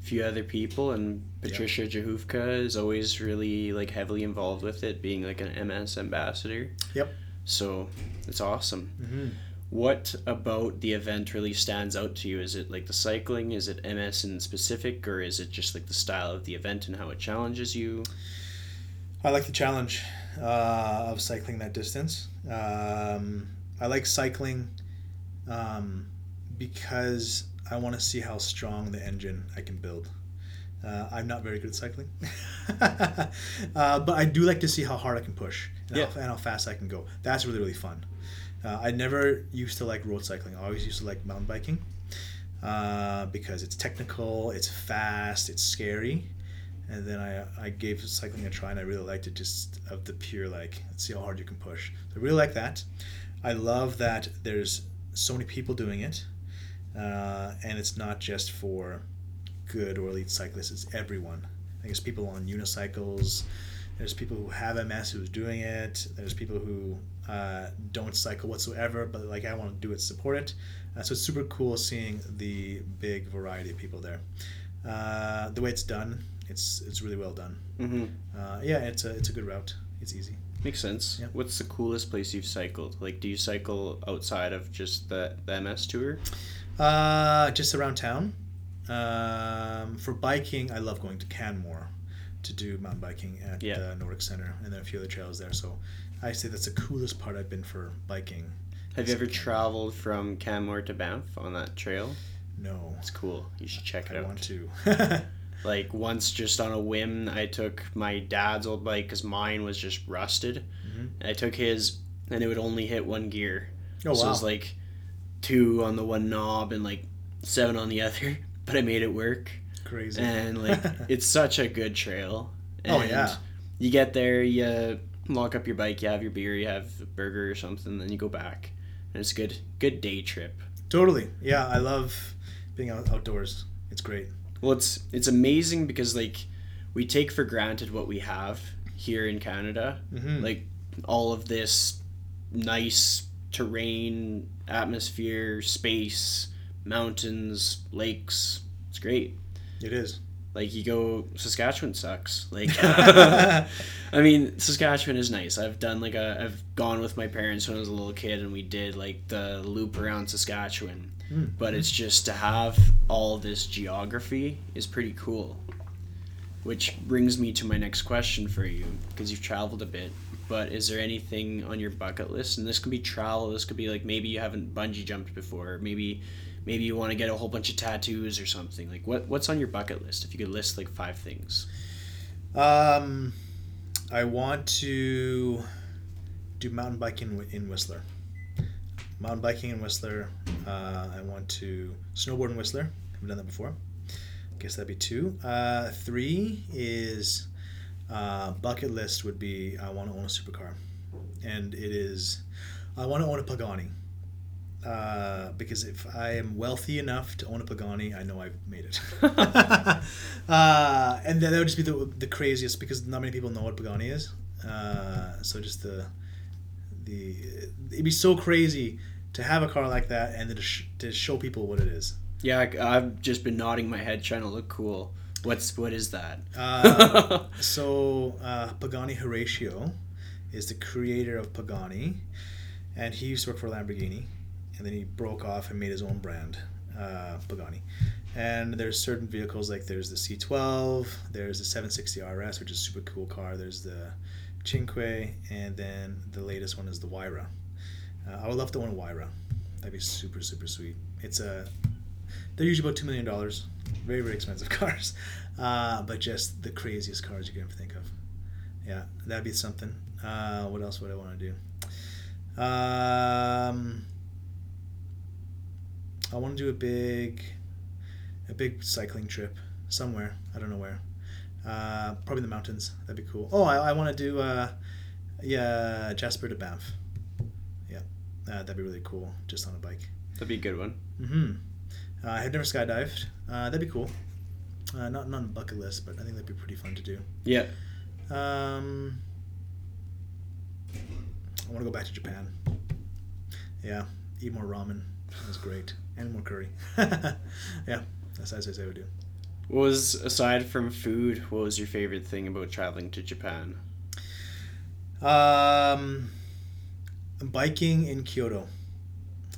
a few other people, and Patricia Jahufka is always really like heavily involved with it, being like an MS ambassador. Yep. So it's awesome. Mm-hmm. What about the event really stands out to you? Is it like the cycling? Is it MS in specific, or is it just like the style of the event and how it challenges you? I like the challenge uh, of cycling that distance. Um, I like cycling um, because I want to see how strong the engine I can build. Uh, I'm not very good at cycling, <laughs> uh, but I do like to see how hard I can push and, Yeah. how, and how fast I can go. That's really really fun. Uh, I never used to like road cycling. I always used to like mountain biking uh, because it's technical, it's fast, it's scary. And then I, I gave cycling a try and I really liked it just of the pure like let's see how hard you can push. So I really like that. I love that there's so many people doing it, uh, and it's not just for good or elite cyclists. It's everyone. I guess people on unicycles. There's people who have MS who's doing it. There's people who uh, don't cycle whatsoever, but like I want to do it, support it. Uh, so it's super cool seeing the big variety of people there. Uh, the way it's done, it's it's really well done. Mm-hmm. Uh, yeah, it's a it's a good route. It's easy. Makes sense. Yeah. What's the coolest place you've cycled? Like, do you cycle outside of just the, the MS tour? Uh, just around town. Um, for biking, I love going to Canmore to do mountain biking at Yeah. the Nordic Center, and then a few other trails there. So I say that's the coolest part I've been for biking. Have you ever Canmore. traveled from Canmore to Banff on that trail? No, It's cool. You should check it I out. want to. <laughs> Like once, just on a whim, I took my dad's old bike because mine was just rusted. Mhm. I took his, and it would only hit one gear. oh so it was like two on the one knob and like seven on the <laughs> other. But I made it work, Crazy. and <laughs> like it's such a good trail. Oh, And yeah. You get there, you lock up your bike, you have your beer, you have a burger or something, then you go back, and it's a good, good day trip. totally. Yeah, I love being out- outdoors. It's great. Well, it's it's amazing because like we take for granted what we have here in Canada, Mhm. like all of this nice terrain, atmosphere, space, mountains, lakes. It's great. It is. Like you go, Saskatchewan sucks. Like, <laughs> I mean, Saskatchewan is nice. I've done like a, I've gone with my parents when I was a little kid, and we did like the loop around Saskatchewan. Mm. But it's just to have all this geography is pretty cool. Which brings me to my next question for you, because you've traveled a bit. But is there anything on your bucket list? And this could be travel. This could be like maybe you haven't bungee jumped before. Maybe, maybe you want to get a whole bunch of tattoos or something. Like what? What's on your bucket list? If you could list like five things. Um, I want to do mountain biking in Whistler. Mountain biking in Whistler. Uh, I want to snowboard in Whistler. Haven't done that before. I Guess that'd be two. Uh, three is uh, bucket list would be I want to own a supercar, and it is I want to own a Pagani. Uh, because if I am wealthy enough to own a Pagani, I know I've made it. <laughs> uh, and that that would just be the, the craziest because not many people know what Pagani is. Uh, so just the the it'd be so crazy to have a car like that and to, sh- to show people what it is. Yeah, I, I've just been nodding my head trying to look cool. What's what is that? Uh, <laughs> so uh, Pagani Horacio is the creator of Pagani, and he used to work for Lamborghini, and then he broke off and made his own brand, uh, Pagani. And there's certain vehicles like there's the C12, there's the 760 RS, which is a super cool car. There's the Cinque, and then the latest one is the Huayra. Uh, I would love to own a Huayra. That'd be super super sweet. It's a they're usually about two million dollars. Very very expensive <laughs> cars, uh, but just the craziest cars you can ever think of. Yeah, that'd be something. Uh, what else would I want to do? Um, I want to do a big, a big cycling trip somewhere. I don't know where. Uh, probably the mountains. That'd be cool. Oh, I, I want to do, uh, yeah, Jasper to Banff. Yeah, uh, that'd be really cool. Just on a bike. That'd be a good one. Mm-hmm. Uh, I have never skydived. Uh, that'd be cool. Uh, not not on the bucket list, but I think that'd be pretty fun to do. Yeah. Um, I want to go back to Japan. Yeah, eat more ramen. That's great, and more curry. <laughs> yeah, that's as I say I would do. What was aside from food? What was your favorite thing about traveling to Japan? Um, biking in Kyoto.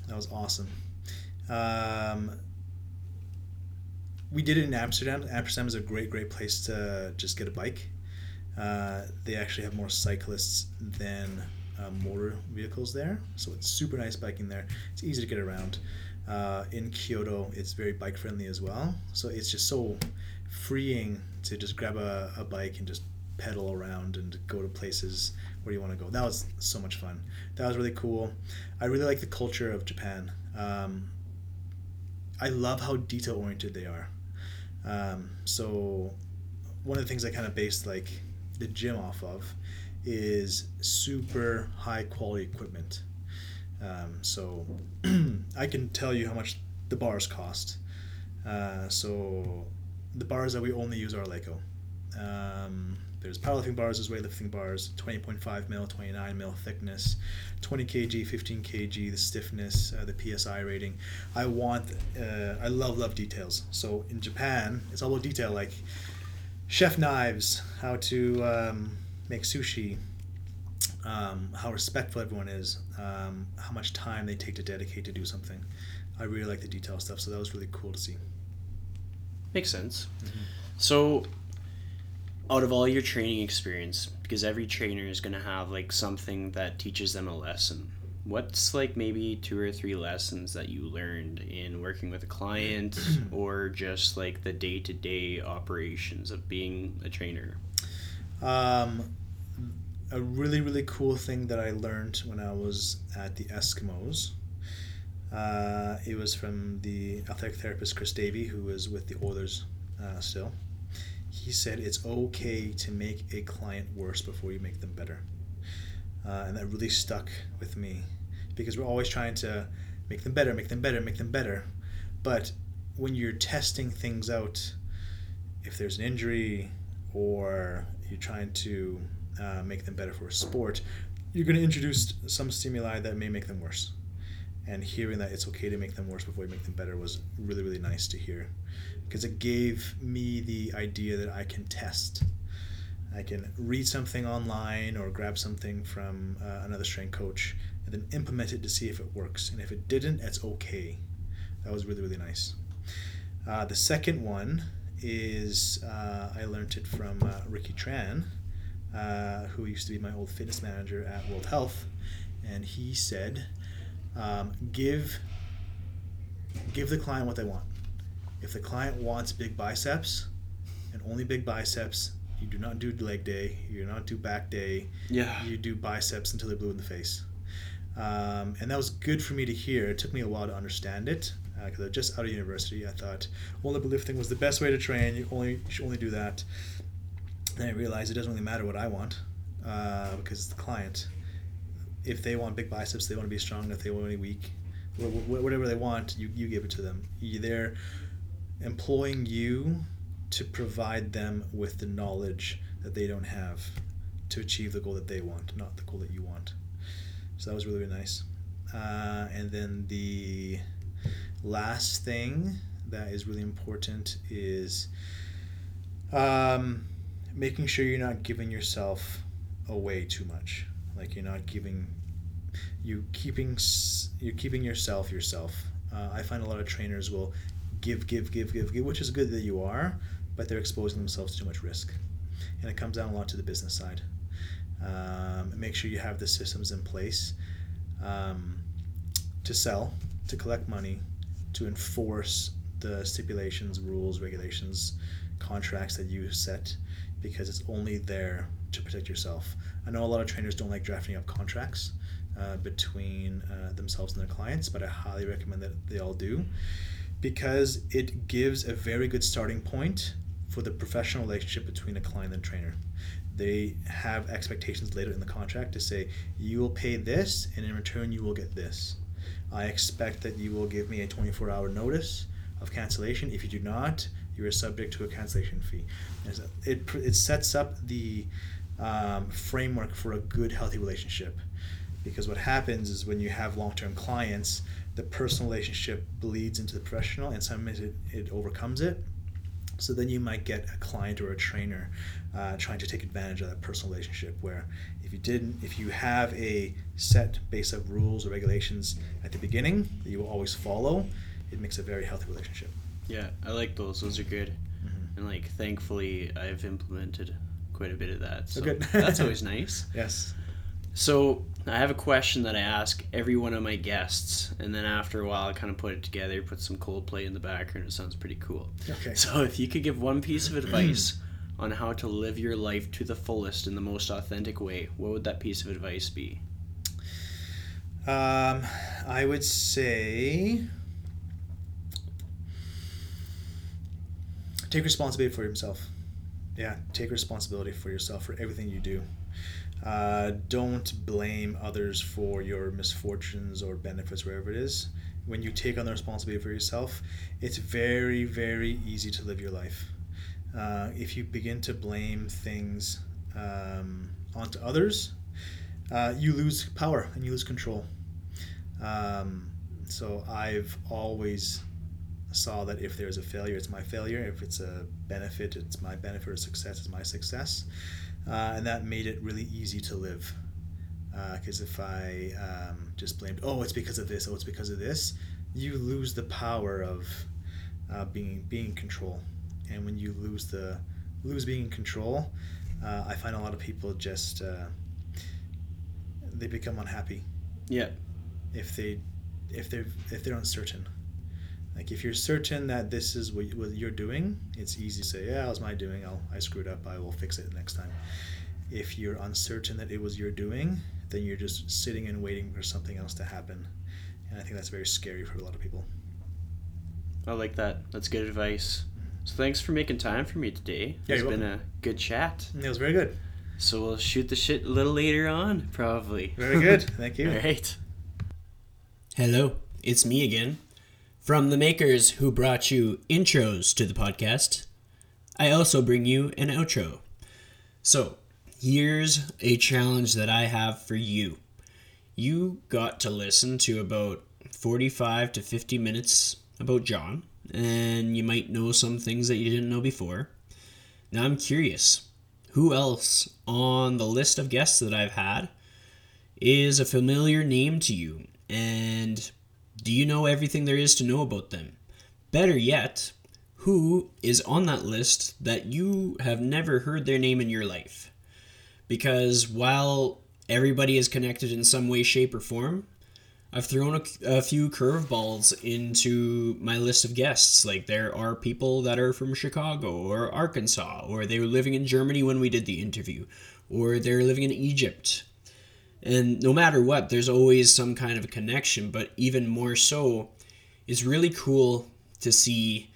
That was awesome. Um, we did it in Amsterdam. Amsterdam is a great, great place to just get a bike. Uh, they actually have more cyclists than uh, motor vehicles there, so it's super nice biking there. It's easy to get around. Uh, in Kyoto, it's very bike friendly as well. So it's just so freeing to just grab a, a bike and just pedal around and go to places where you want to go. That was so much fun. That was really cool. I really like the culture of Japan. Um, I love how detail oriented they are. Um, so one of the things I kind of based like the gym off of is super high quality equipment. Um, so <clears throat> I can tell you how much the bars cost. Uh, so the bars that we only use are Eleiko. Um, there's powerlifting bars, there's weightlifting bars, 20.5 mil, 29 mil thickness, 20 kg, 15 kg, the stiffness, uh, the PSI rating. I want, uh, I love, love details. So in Japan, it's all about detail, like chef knives, how to um, make sushi, um, how respectful everyone is, um, how much time they take to dedicate to do something. I really like the detail stuff, so that was really cool to see. Makes sense. So, out of all your training experience, because every trainer is going to have like something that teaches them a lesson. What's like maybe two or three lessons that you learned in working with a client <clears throat> or just like the day to day operations of being a trainer? Um, a really, really cool thing that I learned when I was at the Eskimos. Uh, it was from the athletic therapist Chris Davey, who is with the Oilers uh, still. He said it's okay to make a client worse before you make them better. Uh, and that really stuck with me because we're always trying to make them better, make them better, make them better. But when you're testing things out, if there's an injury or you're trying to uh, make them better for a sport, you're going to introduce some stimuli that may make them worse. And hearing that it's okay to make them worse before you make them better was really, really nice to hear because it gave me the idea that I can test. I can read something online or grab something from uh, another strength coach and then implement it to see if it works. And if it didn't, it's okay. That was really, really nice. Uh, the second one is uh, I learned it from uh, Ricky Tran, uh, who used to be my old fitness manager at World Health, and he said, um, "Give give the client what they want. If the client wants big biceps, and only big biceps, you do not do leg day. You do not do back day. Yeah. You do biceps until they're blue in the face." Um, and that was good for me to hear. It took me a while to understand it because I was just out of university. I thought only lifting was the best way to train. You only you should only do that. Then I realized it doesn't really matter what I want uh, because it's the client. If they want big biceps, they want to be strong. If they want to be weak, wh- wh- whatever they want, you, you give it to them. They're employing you to provide them with the knowledge that they don't have to achieve the goal that they want, not the goal that you want. So that was really, really nice. Uh, and then the last thing that is really important is um, making sure you're not giving yourself away too much. Like you're not giving you keeping you're keeping yourself yourself. Uh, I find a lot of trainers will give, give, give, give, give, which is good that you are, but they're exposing themselves to too much risk, and it comes down a lot to the business side. Um, make sure you have the systems in place um, to sell, to collect money, to enforce the stipulations, rules, regulations, contracts that you set, because it's only there to protect yourself. I know a lot of trainers don't like drafting up contracts uh, between uh, themselves and their clients, but I highly recommend that they all do because it gives a very good starting point for the professional relationship between a client and trainer. They have expectations later in the contract to say, you will pay this, and in return, you will get this. I expect that you will give me a 24 hour notice of cancellation. If you do not, you are subject to a cancellation fee. It, it sets up the um, framework for a good, healthy relationship. Because what happens is when you have long term clients, the personal relationship bleeds into the professional, and sometimes it, it overcomes it. So then you might get a client or a trainer uh, trying to take advantage of that personal relationship. Where if you didn't, if you have a set base of rules or regulations at the beginning that you will always follow, it makes a very healthy relationship. Yeah, I like those. Those are good. Mhm. And like thankfully I've implemented quite a bit of that. So good. <laughs> that's always <laughs> nice. Yes. So I have a question that I ask every one of my guests, and then after a while, I kind of put it together, put some Coldplay in the background. It sounds pretty cool. Okay. So if you could give one piece of advice <clears throat> on how to live your life to the fullest in the most authentic way, what would that piece of advice be? Um, I would say take responsibility for yourself. Yeah, take responsibility for yourself for everything you do. Uh, don't blame others for your misfortunes or benefits, wherever it is. When you take on the responsibility for yourself, it's very, very easy to live your life. Uh, if you begin to blame things um, onto others, uh, you lose power and you lose control. Um, so I've always saw that if there's a failure, it's my failure. If it's a benefit, it's my benefit. Or success, it's my success. Uh, and that made it really easy to live. Because uh, if I um, just blamed, oh, it's because of this, oh, it's because of this, you lose the power of uh, being being in control. And when you lose the lose being in control, uh, I find a lot of people just uh, they become unhappy. Yeah. If they if they're if they're uncertain. Like if you're certain that this is what, what you're doing, it's easy to say, yeah, it was my doing. I'll I screwed up. I will fix it next time. If you're uncertain that it was your doing, then you're just sitting and waiting for something else to happen. And I think that's very scary for a lot of people. I like that. That's good advice. Mm-hmm. So thanks for making time for me today. Yeah, it's you're been a good chat. It was very good. So we'll shoot the shit a little later on, probably. Very good. <laughs> Thank you. All right. Hello, it's me again. From the makers who brought you intros to the podcast, I also bring you an outro. So, here's a challenge that I have for you. You got to listen to about 45 to 50 minutes about Jon, and you might know some things that you didn't know before. Now, I'm curious who else on the list of guests that I've had is a familiar name to you? And do you know everything there is to know about them? Better yet, who is on that list that you have never heard their name in your life? Because while everybody is connected in some way, shape, or form, I've thrown a, a few curveballs into my list of guests. Like, there are people that are from Chicago or Arkansas, or they were living in Germany when we did the interview, or they're living in Egypt. And no matter what, there's always some kind of a connection, but even more so, it's really cool to see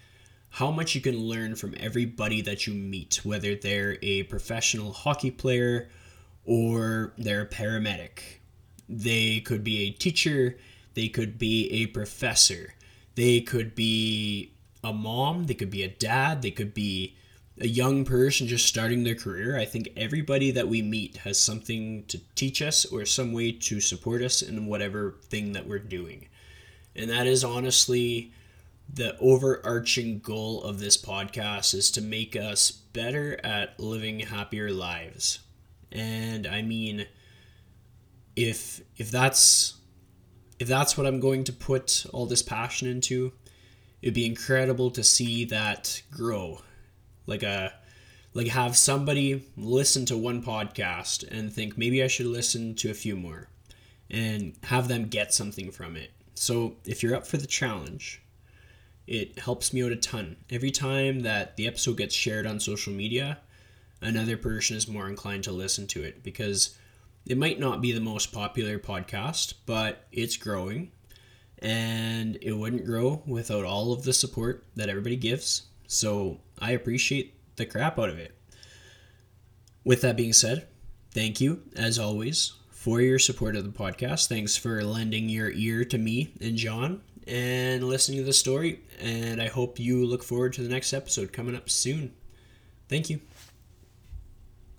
how much you can learn from everybody that you meet, whether they're a professional hockey player or they're a paramedic. They could be a teacher, they could be a professor, they could be a mom, they could be a dad, they could be a young person just starting their career. I think everybody that we meet has something to teach us or some way to support us in whatever thing that we're doing. And that is honestly the overarching goal of this podcast is to make us better at living happier lives. And I mean, if if that's if that's what I'm going to put all this passion into, it'd be incredible to see that grow. Like a like have somebody listen to one podcast and think maybe I should listen to a few more and have them get something from it. So if you're up for the challenge, it helps me out a ton. Every time that the episode gets shared on social media, another person is more inclined to listen to it because it might not be the most popular podcast, but it's growing. And it wouldn't grow without all of the support that everybody gives. So I appreciate the crap out of it. With that being said, thank you, as always, for your support of the podcast. Thanks for lending your ear to me and Jon and listening to the story. And I hope you look forward to the next episode coming up soon. Thank you.